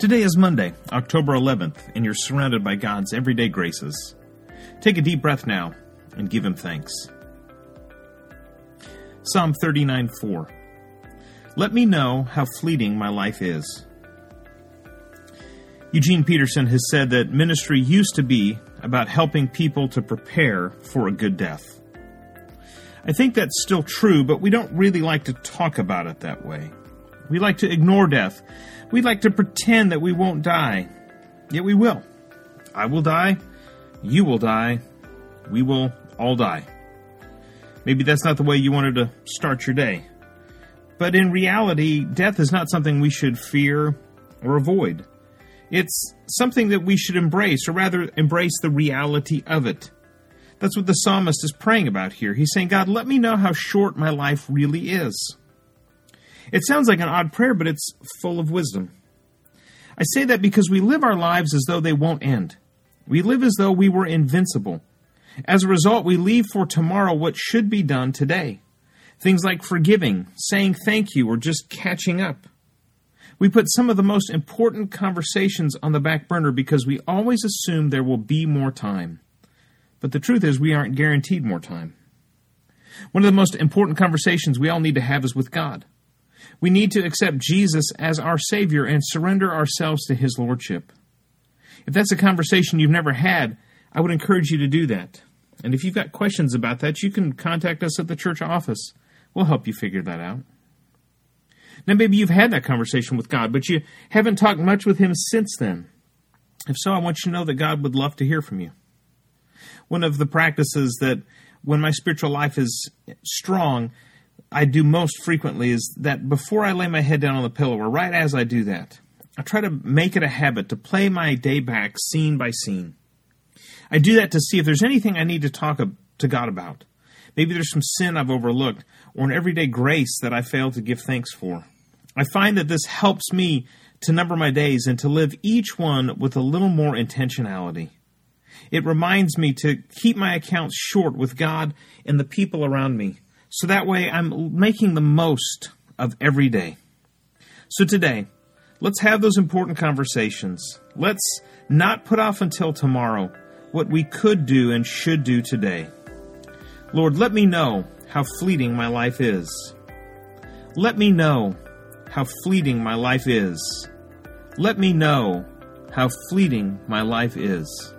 Today is Monday, October 11th, and you're surrounded by God's everyday graces. Take a deep breath now and give Him thanks. Psalm 39 4. Let me know how fleeting my life is. Eugene Peterson has said that ministry used to be about helping people to prepare for a good death. I think that's still true, but we don't really like to talk about it that way. We like to ignore death. We like to pretend that we won't die. Yet we will. I will die. You will die. We will all die. Maybe that's not the way you wanted to start your day. But in reality, death is not something we should fear or avoid. It's something that we should embrace, or rather, embrace the reality of it. That's what the psalmist is praying about here. He's saying, God, let me know how short my life really is. It sounds like an odd prayer, but it's full of wisdom. I say that because we live our lives as though they won't end. We live as though we were invincible. As a result, we leave for tomorrow what should be done today. Things like forgiving, saying thank you, or just catching up. We put some of the most important conversations on the back burner because we always assume there will be more time. But the truth is, we aren't guaranteed more time. One of the most important conversations we all need to have is with God. We need to accept Jesus as our Savior and surrender ourselves to His Lordship. If that's a conversation you've never had, I would encourage you to do that. And if you've got questions about that, you can contact us at the church office. We'll help you figure that out. Now, maybe you've had that conversation with God, but you haven't talked much with Him since then. If so, I want you to know that God would love to hear from you one of the practices that when my spiritual life is strong, I do most frequently is that before I lay my head down on the pillow, or right as I do that, I try to make it a habit to play my day back scene by scene. I do that to see if there's anything I need to talk to God about. Maybe there's some sin I've overlooked, or an everyday grace that I failed to give thanks for. I find that this helps me to number my days and to live each one with a little more intentionality. It reminds me to keep my accounts short with God and the people around me. So that way I'm making the most of every day. So today, let's have those important conversations. Let's not put off until tomorrow what we could do and should do today. Lord, let me know how fleeting my life is. Let me know how fleeting my life is. Let me know how fleeting my life is.